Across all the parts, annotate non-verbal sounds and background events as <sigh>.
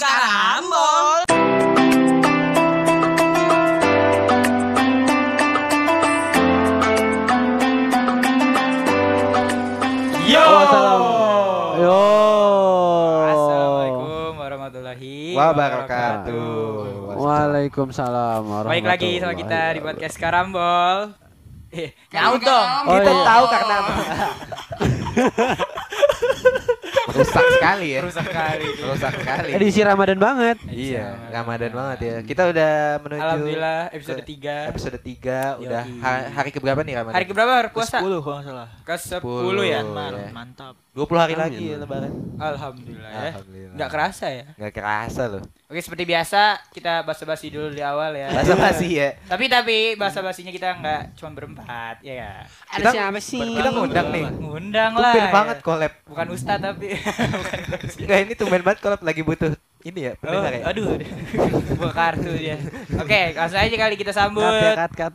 Karambol. Yo. Yo. Assalamualaikum warahmatullahi Wabarakatuh. Waalaikumsalam Baik lagi sama kita di podcast Karambol. Eh, nyaut dong. Oh, Kita iya. tahu karena apa. <laughs> Rusak <laughs> sekali ya. Rusak kali. <laughs> Rusak sekali. Edisi Ramadan banget. Iya, Ramadan banget ya. Kita udah menuju Alhamdulillah episode ke 3. episode 3 udah hari keberapa nih Ramadan? Hari keberapa hari puasa? 10 kalau nggak salah. Ke 10 10 ya. Man. Man, mantap. 20 hari lagi ya lebaran. Alhamdulillah ya. Alhamdulillah. Nggak kerasa ya. Nggak kerasa loh. Oke, seperti biasa kita basa-basi dulu di awal ya. Basa basi ya. Tapi tapi basa-basinya kita nggak cuma berempat, ya ya. Ada Kita- siapa sih? Kita ngundang nih. Ngundang lah. Tumben ya. banget collab. Bukan ustad tapi. <laughs> Enggak ini tumben banget collab lagi butuh ini ya, Oh, ya. aduh, buka kartu dia. Oke, langsung aja kali kita Cut ya, sambut. cut, cut.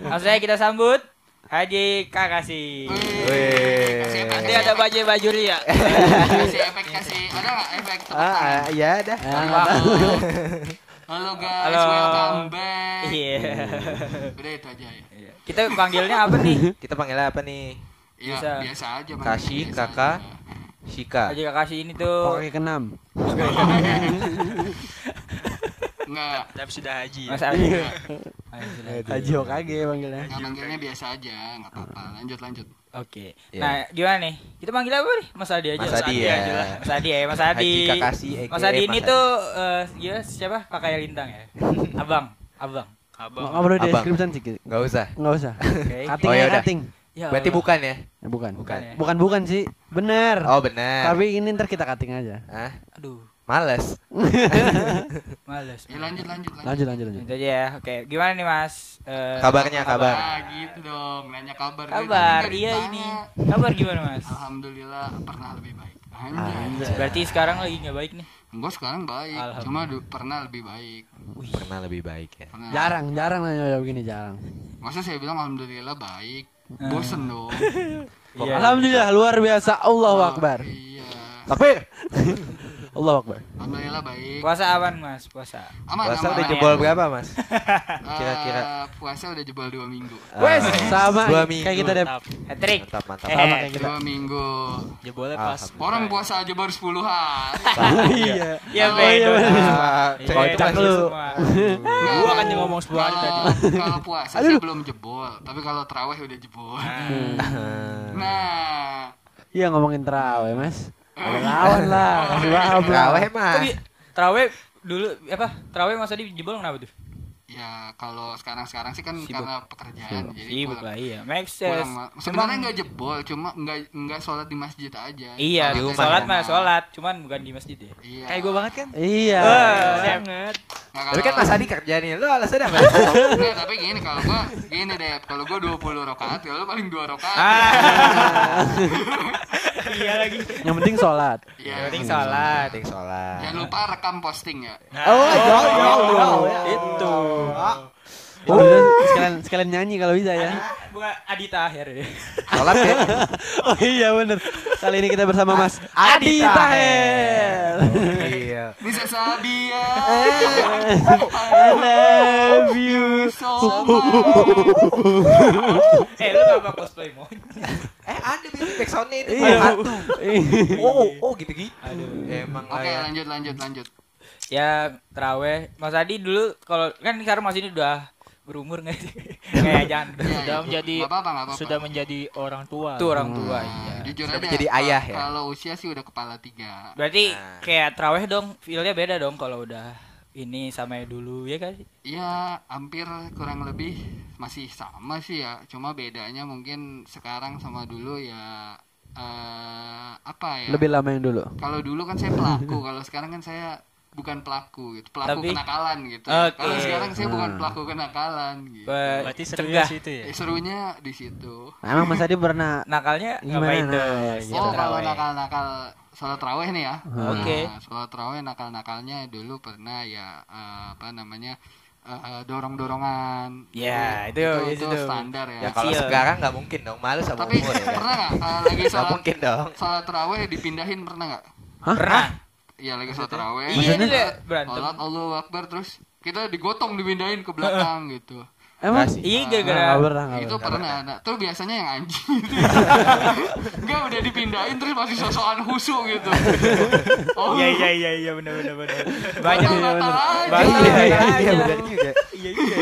Langsung aja kita sambut Haji Kakasi. Nanti ada baju baju ya. kasih efek kasih ada nggak efek tepuk Ah, tangan? ah, ya dah. halo guys Halo. welcome back Iya. udah itu aja ya Kita panggilnya apa nih? Kita panggilnya apa nih? ya Bisa. biasa aja. Kashi, Biasa kakak. aja. Shika. Haji Kakasi ini tuh Oke keenam. nggak Tapi sudah haji. Mas Haji. Haji Okage panggilnya. nggak manggilnya biasa aja nggak apa-apa lanjut lanjut Oke. Iya. Nah, gimana nih? Kita panggil apa nih? Mas Adi aja. Mas Adi ya. Mas Adi ya, Mas Adi. Haji Kakasi, aka Mas Adi ini Mas tuh eh gimana siapa? Kakaknya Lintang ya. <laughs> Abang, abang. Abang. Nggak perlu Abang. deskripsikan sih. Enggak usah. Enggak usah. Oke. <laughs> Cutting Oh, ya cutting. Ya Berarti Allah. bukan ya? Ya, bukan. Bukan ya. Bukan bukan sih. Bener. Oh, benar. Tapi ini ntar kita cutting aja. Hah? Aduh, Males. <laughs> males. ya lanjut lanjut lanjut Lanjut lanjut lanjut. Itu aja ya. Oke, gimana nih Mas? Eh, Kabarnya kabar. ah gitu dong nanya kabar Dari Kabar, nggak iya ini. Kabar gimana Mas? alhamdulillah pernah lebih baik Anjay. Berarti sekarang lagi nggak baik nih. gue sekarang baik cuma du- pernah lebih baik Pernah lebih baik ya. pernah Jarang, jarang nanya jawab gini jarang. masa saya bilang alhamdulillah baik Ah. bosen dong <laughs> Iya. Alhamdulillah luar biasa. Allahu Akbar. iya Takbir. <laughs> Allahu Akbar. alhamdulillah baik Puasa aman Mas, puasa. aman Puasa aman udah ya. jebol berapa, Mas? <laughs> Eh, Kira-kira. puasa udah jebol dua minggu Wes, Ah, Sama dua minggu. kayak kita deh. Mantap. Hat-trick. Mantap, mantap. Eh, Sama kayak kita. dua minggu Jebolnya pas. Orang puasa aja baru 10 hari <laughs> Iya. Iya, kocak masih lu. Gua kan yang ngomong 10 hari tadi. kalau puasa sih belum jebol tapi kalau terawih udah jebol Ah. nah Iya ngomongin terawih mas. Lawan lah. Kasih paham lah. Terawih mah. Tapi Terawih dulu apa? Terawih Mas Adi jebol kenapa tuh? ya kalau sekarang-sekarang sih kan Sibuk. karena pekerjaan jadi Sibuk pulang- lah iya. Make sense. pulang sebenarnya nggak jebol cuma nggak nggak sholat di masjid aja Iya, Di sholat mah sholat, cuman bukan di masjid ya. iya Kayak gue banget kan? Iya. Wah, sangat. Nah, Tapi kan Mas Adi kerja nih. Lu alasannya apa? Nggak, tapi gini kalau gua gini deh, kalau gua 20 rakaat, kalau lu paling 2 rakaat. <laughs> Iya lagi. Yang penting sholat. Iya. Yang penting sholat. Penting sholat. Jangan lupa rekam posting ya. Oh, jauh, jauh, jauh. Itu. Oh. sekalian sekalian nyanyi kalau bisa ya. Bukan Adi Tahir ya. Sholat ya. Oh iya bener. Kali ini kita bersama Mas Adi Adi Taher. Iya. Bisa Sabia. I love you. So Eh, lu apa cosplay monyet? Eh, biasanya backsoundnya itu. Iya. Hantu. Oh, oh gitu-gitu. Aduh. Emang Oke, kayak- lanjut lanjut lanjut. Ya, terawih. Mas Adi dulu kalau kan sekarang Mas ini udah berumur nggak sih? <laughs> Kayak jangan Iya, Sudah iya. menjadi Nggak apa-apa, nggak apa-apa. sudah menjadi orang tua. tuh orang tua Nah, iya. Jujur Sudah aja. menjadi ka- ayah ya? Kalau usia sih udah kepala tiga. Berarti Nah. kayak terawih dong, feel-nya beda dong kalau udah ini sama yang dulu ya kan? Iya, hampir kurang lebih masih sama sih ya. Cuma bedanya mungkin sekarang sama dulu ya eh apa ya? Lebih lama yang dulu. Kalau dulu kan saya pelaku, <laughs> kalau sekarang kan saya bukan pelaku gitu. Pelaku Tapi- kenakalan gitu. Oke. Kalau sekarang saya bukan Hmm. pelaku kenakalan gitu. Be- Berarti serunya situ ya. Eh, serunya di situ. Nah, emang Mas Adi pernah Nakalnya Gimana, nah, Oh, kalau nakal-nakal sholat terawih nih ya. Oke. Nah, sholat terawih nakal-nakalnya dulu pernah ya eh, apa namanya eh, dorong-dorongan. Ya, itu- itu, itu itu tuh. standar ya. Ya kalau sekarang nggak mungkin dong, malu sama Tapi umur ya. kan? pernah nggak eh, lagi Nggak sholat mungkin dong. sholat terawih dipindahin pernah nggak? Pernah. ya lagi sholat taraweh Iya ini deh berantem. sholat Allahu Akbar terus kita digotong dipindahin ke belakang <laughs> gitu Emang? Kasih. Iya gara-gara pernah, nggak itu pernah. pernah ada tuh biasanya yang anjing gitu. <laughs> enggak udah dipindahin terus masih sosokan khusyuk gitu oh Iya iya iya iya benar benar benar. Banyak Banyak Iya, iya, aja. iya, benar juga. Iya iya.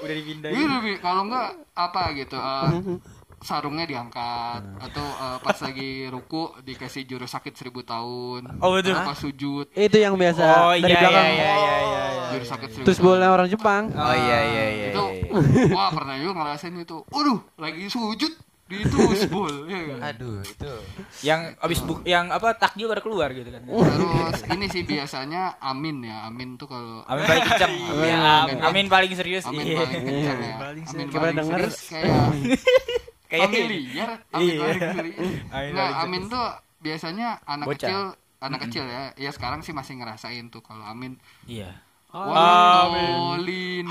Udah dipindahin. Iya, kalau enggak apa gitu eh, <laughs> sarungnya diangkat atau eh, pas lagi ruku dikasih jurus sakit seribu tahun Oh, betul. Atau pas sujud Itu yang biasa Oh dari iya iya belakang. iya iya iya. jurus sakit seribu Terus tahun. boleh orang Jepang. Oh iya iya iya. itu iya. wah pernah juga ngerasain itu waduh lagi sujud di itu bol ya kan? Aduh, itu. Yang abis buk yang apa takjil baru keluar gitu kan. terus ini sih biasanya amin ya amin tuh kalau Amin paling kencang. Iya, Amin, amin paling serius. amin Iya. paling kencang ya amin paling serius kayak Kayak familiar amin Iya. serius <laughs> Amin tuh biasanya anak Bocah. kecil anak kecil ya ya sekarang sih masih ngerasain tuh kalau amin Iya. Walin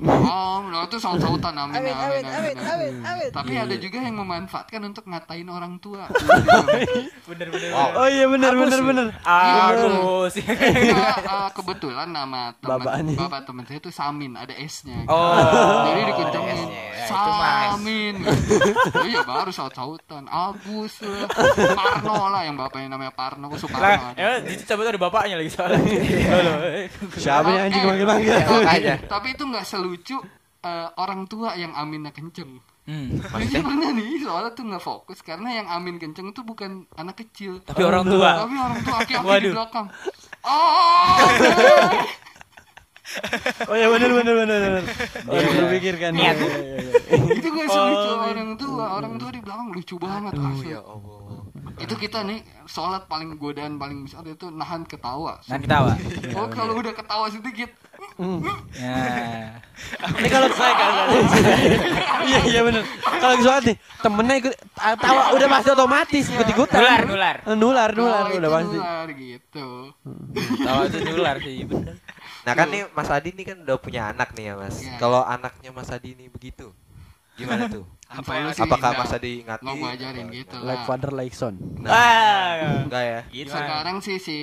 Oh, nah itu saut-sautan amin amin amin, amin, amin, Tapi ada juga yang memanfaatkan untuk ngatain orang tua. Bener bener. Oh iya benar benar eh, kebetulan nama teman Bapaknya. bapak teman saya itu Samin, ada S-nya. Oh. Jadi dikencengin. Ya, itu. Samin. Oh iya baru saut-sautan. Agus lah, Parno lah yang bapaknya namanya Parno, Lah, Suparno. ya di cabut ada bapaknya lagi soalnya. Siapa yang anjing Eh, manggil-manggil? Ya, makanya. Tapi itu nggak selucu eh, orang tua yang aminnya kenceng. Hmm. Jadi <laughs> pernah nih soalnya tuh nggak fokus karena yang amin kenceng itu bukan anak kecil. Tapi orang tua. Tapi orang tua aki-aki di <laughs> belakang. Oh, <laughs> Oh iya benar benar benar benar. Oh, Iya. iya. pikirkan. Niat. Iya, iya, iya. itu gak selucu orang tua. Orang tua di belakang lucu banget asli. Ya Allah. Itu kita nih sholat paling godaan paling besar itu nahan ketawa. Nanti tawa. <laughs> Oh kalau udah ketawa sedikit, Ya. Ini kalau saya kan. <laughs> Iya iya benar. Kalau lagi sholat nih, temennya ikut ah, tawa udah pasti otomatis ikut ikutan. Nular, nular. Nular nular oh, udah pasti. nular gitu. Tawa itu nular sih bener. Nah kan nih Mas Adi nih kan udah punya anak nih ya Mas. Iya. Kalau anaknya Mas Adi nih begitu, gimana tuh? <laughs> Apa ya sih? Apakah Nggak- Mas Adi ingatin? Nggak gua ajarin gitu Like lah. father like son. Ah. Enggak ya? Gitu. Sekarang sih si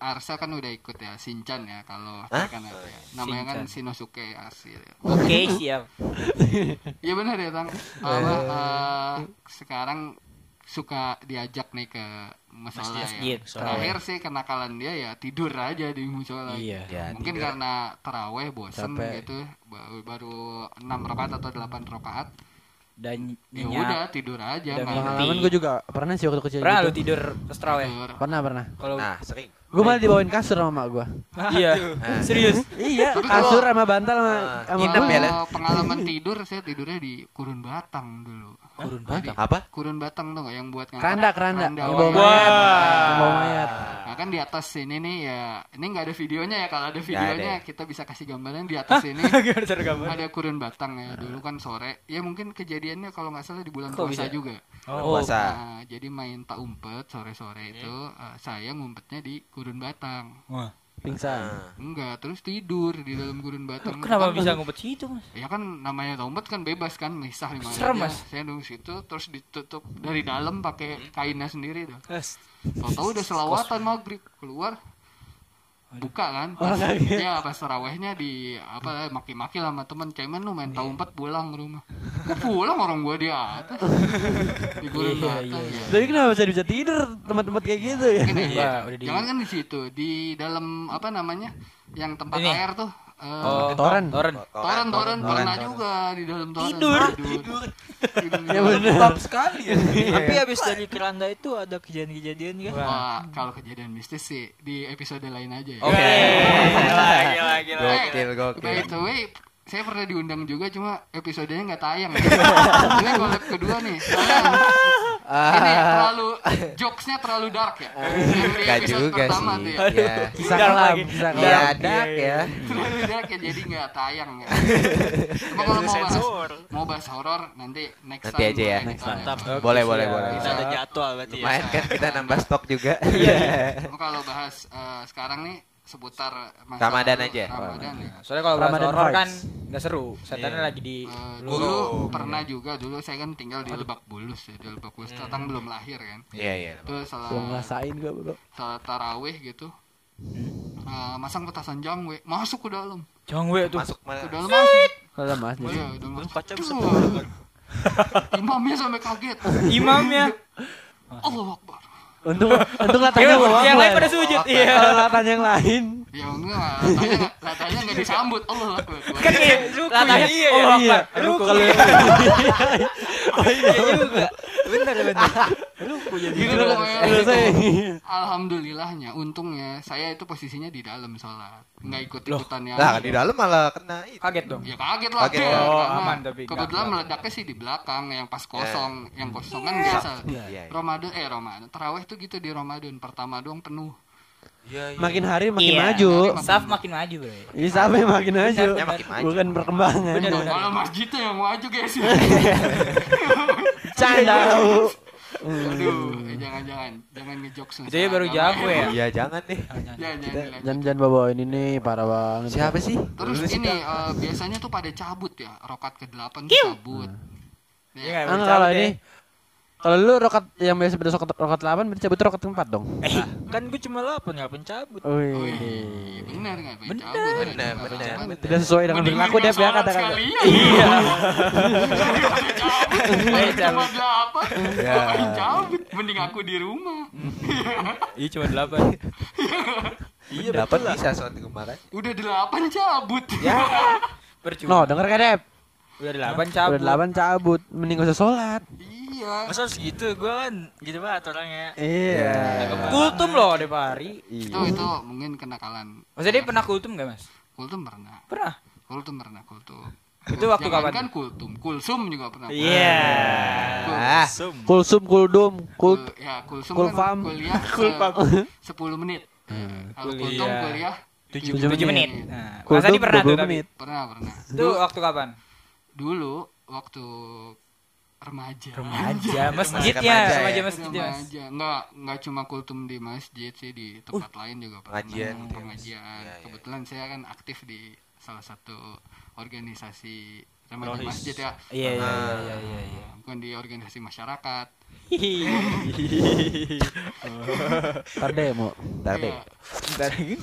Arsa kan udah ikut ya, Shinchan ya kalau kan ya. Namanya kan. Shinosuke asli. ya. Oke, <laughs> siap. Iya benar ya, Tang. Bahwa <laughs> eh, sekarang suka diajak nih ke Masjid, ya. musola. Terakhir sih kenakalan dia ya tidur aja di musola. Iya. Ya, Mungkin tidur. karena teraweh bosen Capek. gitu, baru, baru 6 rakaat atau 8 rakaat. Dan Ya udah tidur aja. Pengalaman gue juga pernah sih waktu kecil Pernah lu gitu. tidur pas terawih? Pernah pernah. Kalau Nah, sering. Gue malah dibawain kasur sama mak gue. <laughs> iya, serius. <laughs> Iya, kasur sama bantal sama Ah, sama ya, pengalaman tidur saya tidurnya di kurun batang dulu. Kurun Jadi, Apa? kurun batang tuh nggak yang buat ngangkat Keranda, keranda. keranda. Yang Oh, bawa mayat. Wah. Yang bawa mayat. Nah kan di atas sini nih ya, ini nggak ada videonya ya. Kalau ada ada videonya ya. kita bisa kasih gambaran di atas sini Gimana <laughs> cara gambar? ada kurun batang ya. Dulu kan sore. Ya mungkin kejadiannya kalau nggak salah di bulan Kok puasa bisa? juga. Oh, Puasa. Nah, jadi main tak umpet sore-sore itu eh, saya ngumpetnya di kurun batang. Wah. Pingsan. Nah, Enggak, terus tidur di dalam kurun batang. Kenapa Kan- bisa ngumpet situ, Mas? Ya kan namanya umpet kan bebas kan, misah lima Serem, aja. Mas. Saya nunggu situ terus ditutup dari dalam pakai kainnya sendiri dah. Yes. Tahu udah selawatan maghrib keluar buka kan? Pas, ya pas tarawehnya di apa maki-maki lah sama temen. Cemen lu main tahu empat pulang ke rumah? Kok pulang orang gua di atas. Di kurun Iya, batang iya, ya. Tapi kenapa bisa bisa tidur tempat-tempat kayak gitu ya? Gini, udah di- jangan kan di situ di dalam apa namanya yang tempat Ini. air tuh eh, Oh, Toren. Toren. toren toren pernah toren. juga di dalam toren Tidur. tidur, Ya sekali ya. Tapi habis dari keranda itu ada kejadian-kejadian kan? Wah, kalau kejadian mistis sih di episode lain aja ya. Oke. Gila, gila, gila. Gokil, By gokil. the way, saya pernah diundang juga cuma episodenya nggak tayang. Ya. <laughs> Ini collab kedua nih. Ini terlalu jokesnya terlalu dark ya. Di Gak juga pertama sih. tuh ya. Ya. Kisah Dark kelam, lagi. kisah Iya, kelam. dark ya. Terlalu dark ya jadi nggak tayang ya. <laughs> Cuma kalau mau bahas mau bahas horor nanti next Nanti time. aja ya. boleh Next time. Boleh, boleh, boleh. Kita ada jadwal berarti ya. Lumayan kan kita nambah stok juga. Cuma kalau bahas eh, sekarang nih seputar masa Ramadan lalu, aja. Ramadan ya. Soalnya kalau Ramadan horor vibes. kan nggak seru. Setannya lagi di lu- dulu pernah juga dulu saya kan tinggal di Lebak Bulus ya di Lebak Bulus Tatang belum lahir kan Iya, iya. itu salah Gua ngerasain gua bro. salah tarawih gitu Eh, masang petasan jangwe masuk ke dalam Jongwe tuh. Masuk mana? ke dalam masjid Kalau mas. iya udah masuk kaca bisa Duh. imamnya sampai kaget Imamnya. Allah Akbar Untung untung latahnya Yang, bawa yang lain pada ya. sujud. Kalau Iya. latahnya yang lain. ya enggak latahnya latahnya nggak disambut Allah Akbar Kan kayak latahnya iya, oh, Oh iya, ruku Oh <laughs> iya juga. Gitu Kalau pokoknya. kalau saya Alhamdulillahnya, untungnya saya itu posisinya di dalam sholat, nggak ikut ikutan yang. Lah, di dalam malah kena itu. Kaget dong. Ya kaget lah. Kaget ya. Oh, Karena aman tapi Kebetulan meledaknya sih di belakang, yang pas kosong, yang kosong kan biasa. Iya, iya. Ramadan eh Ramadan, taraweh tuh gitu di Ramadan pertama doang penuh. Iya, iya. makin hari makin Iya. maju. Saf makin maju, Bro. Ini sampai makin maju. Ya, makin maju. Bukan perkembangan. Malah masjidnya yang maju guys. <laughs> Canda. Bu. Aduh, eh, jangan-jangan, jangan ngejokes. Itu ya baru jago ya. Iya, jangan deh. Jangan, jangan. Jangan jangan bawa ini nih parah banget. Siapa sih? Terus ini eh, biasanya tuh pada cabut ya, rokat ke-8 tuh cabut. Iya, Ya, kalau ini kalau lu rokat yang biasa pada rokat rokat 8 berarti cabut rokat keempat dong. Kan gue cuma 8 ngapain cabut. Wih. Wih, benar nggak Pak? Cabut, benar, benar. cabut. Tidak sesuai dengan perilaku Dep ya kata-kata. sekalian. Iya. <laughs> Cabut, cuma delapan. Ya. Ngapain cabut? Mending aku di rumah. Iya cuma 8. Iya, dapat bisa sholat kemarin. Udah delapan cabut. Ya. Percuma. No, denger kan Dep? Udah 8 cabut. Udah 8 cabut, mending gak usah sholat. Iya. Masa harus gitu? Gue kan gitu banget orangnya. Iya. Kultum loh Dep hari. Itu itu mungkin kenakalan. Maksudnya dia pernah kultum gak, Mas? Kultum pernah. Pernah. Kultum pernah kultum. Itu waktu Jangan kapan? kan kultum, kulsum juga pernah. Iya. Ah, Sum. Kulsum, kuldum, kul ya kulsum Kulfam. kan kuliah <laughs> Kulfam. se- 10 menit. Kalau Kuliah. kultum kuliah 7 7 menit. menit. Nah, Mas Kuldum Adi pernah tuh 20 tapi. menit. pernah pernah. Itu waktu kapan? Dulu waktu remaja. Remaja, masjid remaja ya, ya. remaja masjid ya, Mas. Remaja. Enggak, enggak cuma kultum di masjid sih di tempat lain juga pernah. pengajian ya. Pengajian. Iya, iya. Kebetulan saya kan aktif di salah satu organisasi remaja masjid ya. Iya, iya, iya, iya, iya, iya. Bukan di organisasi masyarakat. <laughs> Ntar demo. Ntar deh. Iya. Bentar lagi.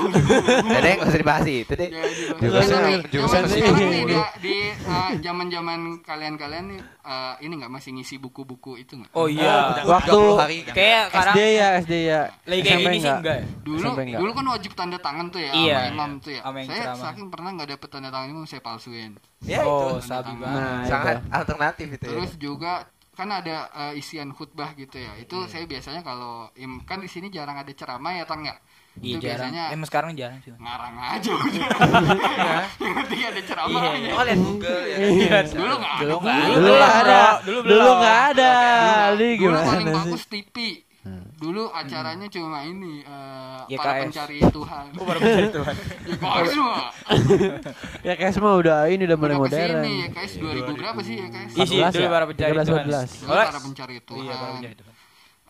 <laughs> Ntar deh, nggak usah dibahas itu deh. Ya, di- Jurusan- jurusan zaman sih. di, di uh, zaman-zaman kalian-kalian nih uh, ini nggak masih ngisi buku-buku itu nggak? Oh iya. Waktu 30 hari kan. Kayak sekarang SD ya, SD ya. lagi kayak gini sih enggak ya? Dulu dulu kan wajib tanda tangan tuh ya Iya. sama imam tuh ya. Saya saking pernah nggak dapet tanda tangan imam saya palsuin. Ya Oh, itu. sabi banget. Nah, Sangat itu. alternatif itu ya. Terus juga kan ada uh, isian khutbah gitu ya. Itu saya biasanya kalau im- kan di sini jarang ada ceramah ya tang ya. Iya Itu jarang. biasanya Emang sekarang jarang sih. ngarang aja udah. <laughs> Yang penting ada ceramah Iya, ya. Oh, lihat Google ya. Iya. Dulu nggak ada. Dulu nggak Dulu Dulu Belum, nggak ada. Dulu Dulu belum. nggak ada. Dulu gimana paling bagus TV. Dulu acaranya cuma ini eh, YKS. para pencari Tuhan. Oh, baru mencari <laughs> Tuhan. YKS semua. Ya kayak semua <laughs> udah ini udah mulai modern. ke sini YKS 2000 berapa sih YKS? Isi 14 dulu ya? para pencari 13, Tuhan. 14. Dulu Oleh- para pencari Tuhan. Iya, para pencari Tuhan.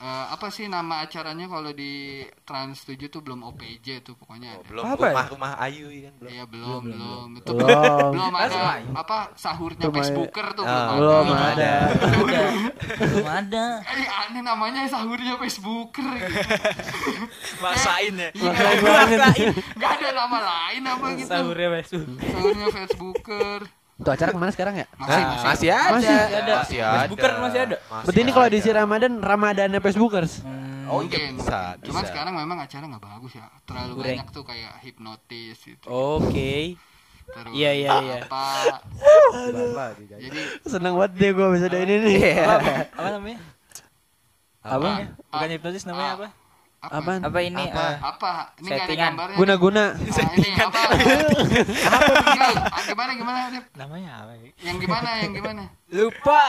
Eh, apa sih nama acaranya kalau di Trans 7 tuh belum OPJ tuh pokoknya Oh, ada. belum Apa ya? rumah-rumah Ayu ya kan belum. Iya belum belum itu Belum. belum ada Langsung apa sahurnya Belum ada. Facebooker tuh Ah, Belum belum ada. <laughs> Belum ada. Eh aneh namanya sahurnya Facebooker gitu. <laughs> Maksain ya. Maksain banget. Gak ada nama lain apa gitu. Sahurnya besok. Sahurnya Facebooker. Tuh acara ke mana sekarang ya? Masih Hah? masih. masih ada. Masih ada. Masih ada. Facebooker masih ada. Masih Berarti ini kalau ada. diisi Ramadan, Ramadannya Facebookers. Oh, iya bisa, Cuma bisa. sekarang memang acara nggak bagus ya. Terlalu Kurang. banyak tuh kayak hipnotis gitu. Oke. Terus Iya, iya, iya. Apa? Jadi Senang banget deh gue bisa ada ini nih. Iya. Apa namanya? Apa? Bukan hipnotis namanya apa? Apa? Apa ini? Apa? Apa? Ini ada settingan. gambarnya. Guna-guna. Nah, ini apa? apa? Gimana gimana? Namanya apa? ya? Yang gimana? Yang gimana? Lupa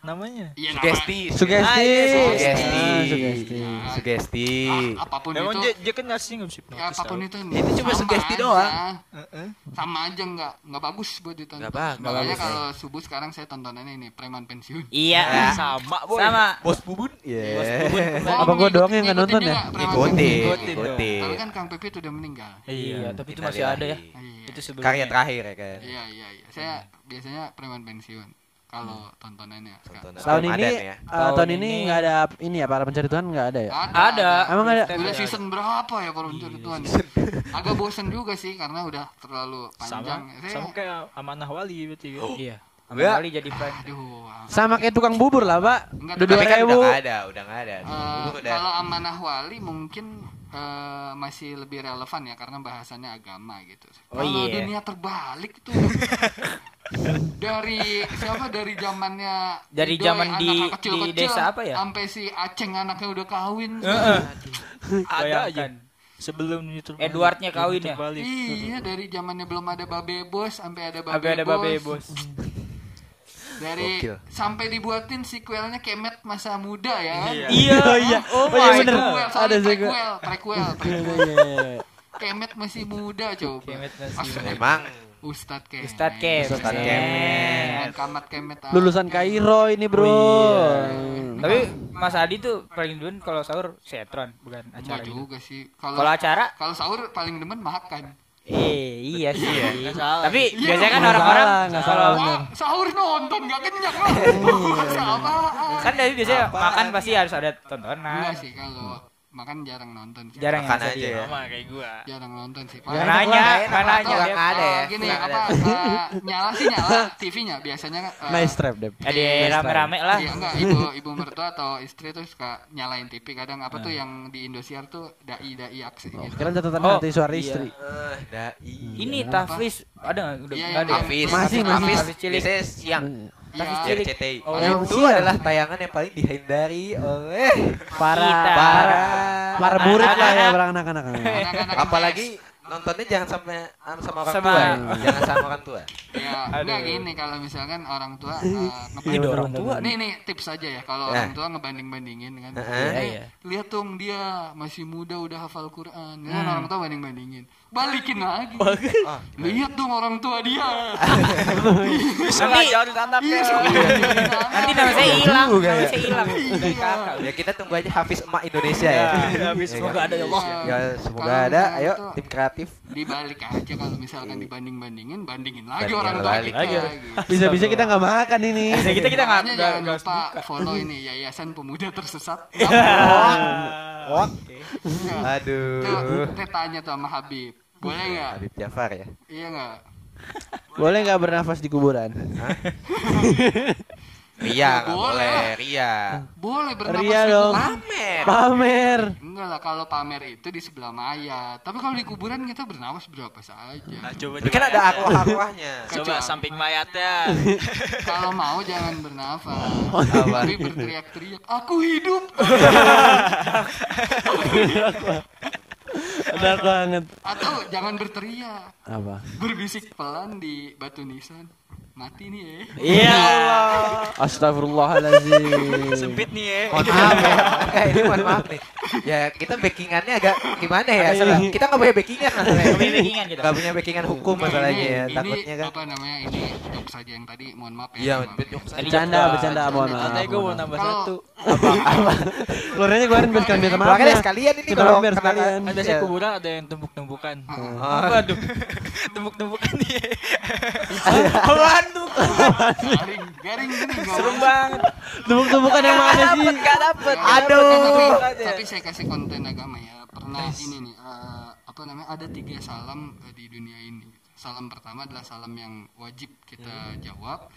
namanya. Iya, Sugesti. Sugesti. Ah, iya, Sugesti. Ah, Sugesti. Sugesti. Ah, apa pun itu. dia, dia kan ngasih nggak bisa Ya apa pun itu Itu cuma sugesti aja. doang. Heeh. Sama aja nggak nggak bagus buat ditonton. Nggak bagus. Makanya bagus, kalau subuh sekarang saya tontonannya ini preman pensiun. Iya. Sama boy. Sama. Bos Bubun. Iya. Oh, Apa gua ngikut- doang yang nggak nonton ya? Ikuti. Ikutin ikuti. Tapi kan Kang Pipit udah meninggal. Iya, tapi itu masih ada ya. Iya. Itu sebelumnya. Karya terakhir ya kan. Iya iya iya. Saya biasanya preman pensiun. Kalau tontonannya. Tontonan Tahun Ramadan ini ya. eh, Tahun tahun ini nggak ada ini ya para pencari Tuhan nggak ada ya? Ada. Emang ada? Udah season berapa ya kalau mencari Tuhan? Agak bosen juga sih karena udah terlalu panjang. sama Saya- sama kayak amanah wali berarti kan. Iya. Enggak. Kali jadi prank. Aduh, Sama kayak tukang bubur lah, Pak. Enggak, Udah tapi Tapi kan ribu. udah nggak ada, udah nggak ada. Eh, udah. kalau amanah wali mungkin eh, masih lebih relevan ya karena bahasannya agama gitu. Oh, kalau iya. dunia terbalik tuh <laughs> dari siapa dari zamannya Dari zaman di- anak kecil-kecil, di desa apa ya? Sampai si Aceng anaknya udah kawin. Ada aja sebelum terbalik. Edwardnya kawin ya? Terbalik. Iya dari zamannya belum ada babe bos sampai ada babe Sampai ada babe bos. Dari Gokil. sampai dibuatin sequelnya Kemet masa muda ya kan? Iya. Oh iya. Oh Oh iya bener. God. Prequel, Ada sequel. prequel, prequel. <laughs> Iya, iya, iya. Kemet masih muda coba. Kemet masih Astaga. Emang Ustadz Kemet. Ustadz Kemet. Ustadz Kemet. Kamat Kemet. Lulusan Kairo ini, Bro. Tapi Mas Adi tuh paling duluan kalau sahur setron bukan acara Enggak gitu. juga sih. Kalau Kalau acara kalau sahur paling demen makan. Eh iya sih. Nggak salah. Tapi Iya, biasanya kan nggak orang-orang salah, nggak salah. Wah, sahur nonton gak kenyang lah. Apa? kan dari biasanya makan pasti harus ada tontonan. Enggak sih kalau makan jarang nonton sih. Jarang Makan aja sedih. ya. Sama kayak gua. Jarang nonton sih. Paling- nanya, Enak nggak lah, nanya. nggak Dep. ada ya. Gini apa eh, nyala sih nyala TV-nya biasanya eh, Nice trap, Dep. Ada rame-rame lah. Iya enggak ibu ibu mertua atau istri tuh suka nyalain TV kadang apa tuh yang di Indosiar tuh dai dai aksi gitu. Kalian catatan Oh, hati suara iya. istri. Eh, dai. Ini Tafis ada nggak? Udah Iya, ada. Hafiz, Masih, masih. Hafiz cilik. siang. Cilik. RCTI. Oh, itu siang. adalah tayangan yang paling dihindari oleh Para para para murid lah ya, para anak-anak. Anak-anak apalagi nontonnya jangan sampai sama sama orang Sama- tua ya. jangan sama orang tua ya enggak gini kalau misalkan orang tua <laughs> eh, Iya, ngebanding bener, orang tua nih nih tips aja ya kalau Ya. orang tua ngebanding bandingin kan. Iya, Eh, iya. lihat dong dia masih muda udah hafal Quran kan Hmm. orang tua banding bandingin balikin lagi <laughs> Ah, lihat dong orang tua dia <laughs> Nanti Jangan anak iya suka nanti nama saya hilang, nama ya. saya hilang. Kakak. ya kita tunggu aja Hafiz emak Indonesia ya, Ya, semoga kan? ada ya Allah. ya semoga ada ayo tim kreatif dibalik aja kalau misalkan dibanding bandingin bandingin lagi Bandingin orang tua balik. kita Lagi. gitu. Bisa-bisa kita nggak makan ini. Bisa kita kita nggak Makanya nggak jangan nggak lupa follow ini Yayasan Pemuda Tersesat. <laughs> Oke. Tuh, aduh teh tanya tuh sama Habib. Boleh nggak? Habib Jafar ya Iya nggak? Boleh nggak bernafas di kuburan? <laughs> Ria nggak Boleh. boleh Ria Boleh bernafas Ria di dong. pamer Pamer. Enggak lah kalau pamer itu di sebelah mayat. Tapi kalau di kuburan kita bernafas berapa saja. Nah, coba kan ada arwah-arwahnya <laughs> Coba Kecuali- samping mayatnya. <laughs> Kalau mau jangan bernafas. Apa? Tapi berteriak-teriak, aku hidup. <laughs> Udah banget. Atau jangan berteriak. Apa? Berbisik pelan di batu nisan. Mati nih ya. Iya. <laughs> Astagfirullahaladzim. Sempit nih ya. mohon maaf ya Eh, ini mohon maaf nih ya kita backingannya agak gimana ya Salah- kita nggak punya backingan masalahnya Nggak punya backingan kita. nggak punya backingan hukum masalahnya ya ini takutnya kan apa namanya ini jokes saja yang tadi mohon maaf ya. iya ya. Bercanda, bercanda, mohon maaf. Katanya gue mau nambah satu. Keluarnya keluarin biar kalian minta maaf Makanya ya. sekalian ini Kita kalau kena- sekalian. Ada Iya. sih kuburan ada yang tumpuk-tumpukan. Waduh. <laughs> Tumpuk-tumpukan nih. Apaan tuh? Garing, garing gini Serem banget. Tumpuk-tumpukan yang mana sih? Gak dapet. Aduh. Aduh. tapi, saya kasih konten agama ya. Pernah ini nih eh, apa namanya ada tiga salam eh, di dunia ini. Salam pertama adalah salam yang wajib kita jawab.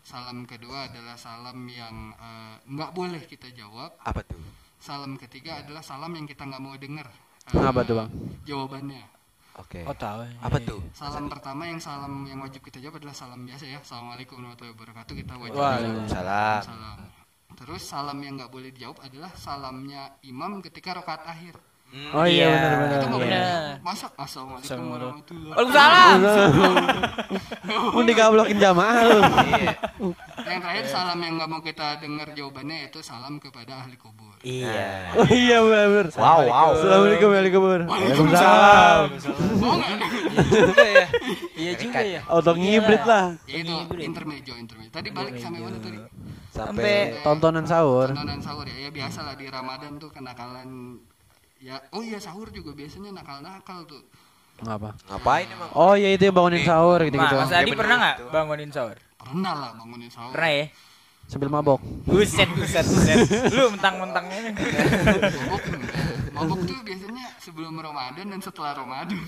Salam kedua adalah salam yang eh, nggak boleh kita jawab. apa tuh Salam ketiga adalah salam yang kita nggak mau dengar. eh, Apa tuh, Bang? Jawabannya. Oke Oh tahu. apa tuh Salam pertama yang salam yang wajib kita jawab adalah salam biasa ya. Assalamualaikum warahmatullahi wabarakatuh. Kita wajib jawab. salam salam. Terus salam yang nggak boleh dijawab adalah salamnya imam ketika rokaat akhir. Oh iya Iya. benar Itu benar. boleh. Benar. Masa assalamualaikum warahmatullahi Waalaikumsalam. Pun <laughs> digablokin jamaah lu. iya <laughs> Yang terakhir salam yang nggak mau kita dengar jawabannya itu salam kepada ahli kubur. Iya. Oh iya benar. wow wow Assalamualaikum Waalaikumsalam. wabarakatuh. Mau nggak nih? juga ya. Iya juga ya. Auto ngibrit lah. Itu intermejo intermejo. Tadi balik sampai mana tadi? sampai Tontonan sahur. Tontonan sahur ya. Ya biasa lah di Ramadan tuh kenakalan ya oh iya sahur juga biasanya nakal-nakal tuh. Ngapa? Ngapain emang? Oh iya itu yang bangunin sahur gitu-gitu. Mas Adi bener pernah nggak itu. bangunin sahur? Pernah lah bangunin sahur. Pernah ya? Sambil mabok. Buset, buset, buset. Lu mentang-mentang ini. Mabok enggak. Mabok tuh biasanya sebelum Ramadan dan setelah Ramadan.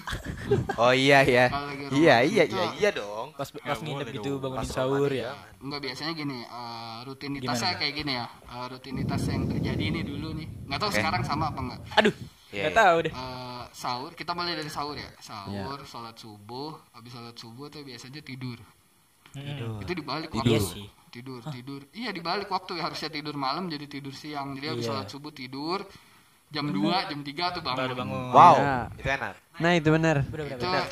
Oh iya iya. Iya iya itu- iya iya dong. Pas pas nginep gitu bangunin sahur ya. Enggak biasanya gini, eh, rutinitasnya Gimana? kayak gini ya. Eh, rutinitas yang terjadi ini dulu nih. Nggak tahu sekarang sama apa enggak. Aduh, Iya, nggak iya. tahu deh. Eh, sahur, kita mulai dari sahur ya. Sahur, sholat subuh, habis sholat subuh tuh biasanya tidur. Itu dibalik Iya waktu. sih. Tidur, tidur. Iya dibalik waktu ya harusnya tidur malam jadi tidur siang. Jadi habis Iya. sholat subuh tidur jam 2, jam 3 tuh bangun. Baru bangun. Wow, Iya. itu enak. Nah itu benar. Itu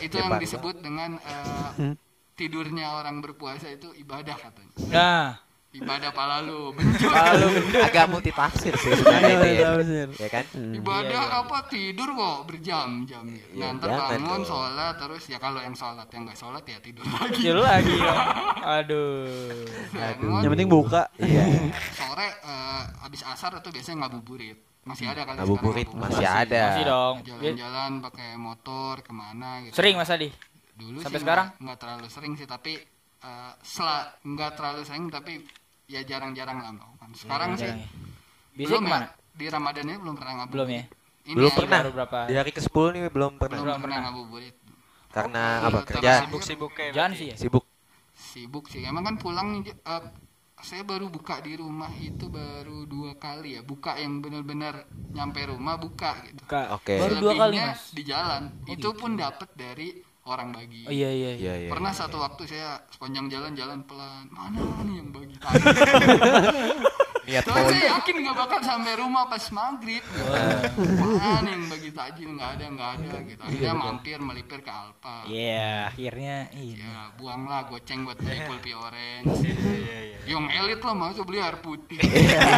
itu Hebat, yang disebut dengan eh, tidurnya orang berpuasa itu ibadah katanya. Nah, Ibadah pala lu. <laughs> Agak multitafsir sih sebenarnya itu ya. Ya kan? Ibadah apa tidur kok berjam-jam gitu. Iya, jangan bangun sholat terus ya kalau yang sholat yang nggak sholat ya tidur lagi. tidur lagi. ya. <laughs> Aduh. Bangun, Yang penting buka. Iya. sore eh, habis asar itu biasanya ngabuburit. Masih ada kali Ngabuburit sekarang masih ada. Masih dong. Jalan-jalan pakai motor ke mana gitu. Sering Mas Adi? Dulu Sampai sih sekarang? nggak- nggak terlalu sering sih tapi eh, sela nggak terlalu sering tapi ya jarang-jarang lah melakukan. Sekarang sih ya. Biasanya belum ke mana? ya. Di Ramadannya belum pernah ngabuburit. Belum ya? Ini Belum pernah. Baru berapa? Di hari ke-10 nih belum pernah. Belum Belum pernah ngabuburit. Karena Iya, apa? terus Kerja Sibuk-sibuk kayak Jangan sih ya? sibuk. Sibuk sih. Emang kan pulang nih eh, saya baru buka di rumah itu baru dua kali ya. Buka yang benar-benar nyampe rumah buka gitu. Kak, Oke. Baru dua kali Mas. di jalan. itu pun dapat dari orang bagi. Oh iya iya iya. Iya iya. Pernah satu waktu saya sepanjang jalan jalan pelan. Mana nih yang bagi <laughs> tadi? Niat Soalnya saya yakin nggak bakal sampai rumah pas maghrib. Gitu. Mana yang bagi takjil nggak ada nggak ada gitu. Akhirnya mampir melipir ke Alfa. Iya, akhirnya ini. Ya buanglah goceng buat beli pulpi orange. Yang elit lah masa beli air putih.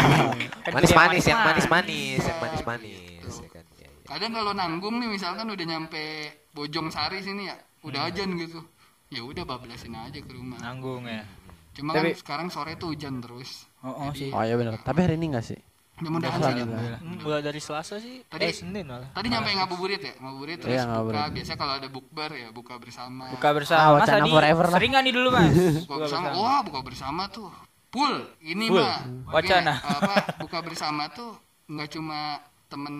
<laughs> Kan Manis-manis yang manis-manis. yang manis-manis ya kan. Iya, iya. Kadang kalau nanggung nih misalkan udah nyampe Bojong Sari sini ya, udah Hmm. ajan gitu. Ya udah bablasin aja ke rumah. nanggung ya. Cuma Tapi- kan sekarang sore tuh hujan terus. Oh, oh sih. Oh iya benar. Tapi hari ini enggak sih? Mudah-mudahan Biasa sih. Hmm, Mulai dari Selasa sih. Tadi- eh Senin malah. Tadi nyampe ngabuburit ya, ngabuburit terus Iya, buka. ngabuburit. Biasa kalau ada bukber ya buka bersama. Buka Ah, bersama. Mas wacana Adi forever lah. sering nih dulu Mas? <laughs> buka bersama. Wah, buka bersama tuh. Full. Ini mah. Wacana. Apa buka bersama tuh nggak cuma temen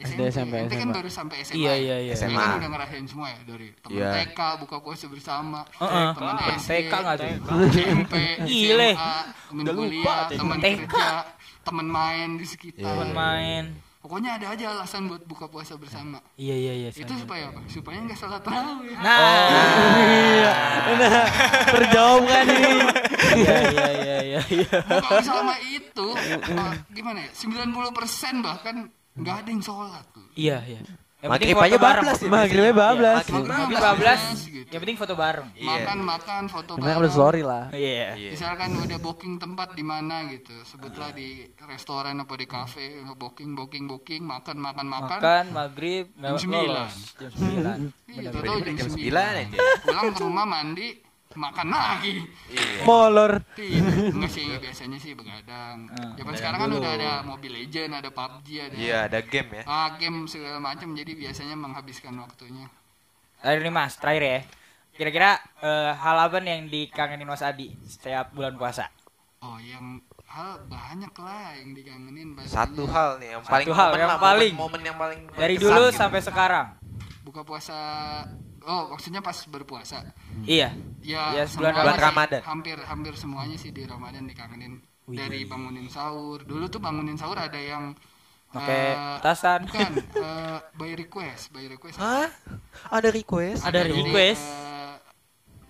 SD, SMP, SMP, kan baru sampai SMA. Iya, ya. iya, iya. SMA. kan udah ngerasain semua ya dari temen Iya. TK buka puasa bersama, Heeh. temen Ah, SD, TK nggak tuh? SMP, <laughs> Gile. SMA, temen Udah kuliah, temen TK. kerja, temen main di sekitar. Temen main. Pokoknya ada aja alasan buat buka puasa bersama. Iya iya iya. Itu supaya apa? Supaya nggak salah tarawih. Nah. Terjawab kan ini. Iya iya iya iya. iya. buka bersama itu uh, gimana ya 90% bahkan nggak ada yang sholat tuh Iya iya. Yang Maghrib aja bablas ya. Maghribnya bablas. Maghrib bablas. gitu. Yang penting foto bareng. Iya. makan makan foto bareng upload story lah. Iya. misalkan udah booking tempat di mana gitu sebutlah di restoran apa di kafe booking booking booking makan makan makan Makan maghrib Jam sembilan. Jam sembilan. iya jam Jam 9 9 aja. pulang ke rumah mandi makan lagi Molor. Tidur. enggak sih biasanya sih begadang Ah, zaman sekarang kan udah ada Mobile Legend ada PUBG ada Iya, ada game ya. ah, game segala macam jadi biasanya menghabiskan waktunya Terakhir nih Mas, terakhir ya. Kira-kira eh, hal apa nih yang dikangenin Mas Adi setiap bulan puasa? Oh, yang hal banyak lah yang dikangenin pastinya. Satu hal nih yang paling hal momen yang lah, paling. momen, momen yang paling Dari dulu gitu. sampai sekarang. buka puasa. Oh, maksudnya pas berpuasa. Iya. Ya, Ya, Bulan sih, Ramadan. Hampir hampir semuanya sih di Ramadan dikangenin. Wih. Dari bangunin sahur. Dulu tuh bangunin sahur ada yang Pakai eh, tasan. Bukan, <laughs> eh, by request, by request. Hah? Ada request? Ada Jadi, request. eh,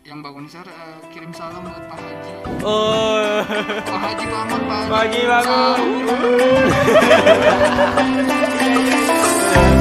yang bangun sahur eh, kirim salam buat Pak Haji. Oh. Pak Haji bangun Pak Haji. Pagi bangun. Sahur. <laughs>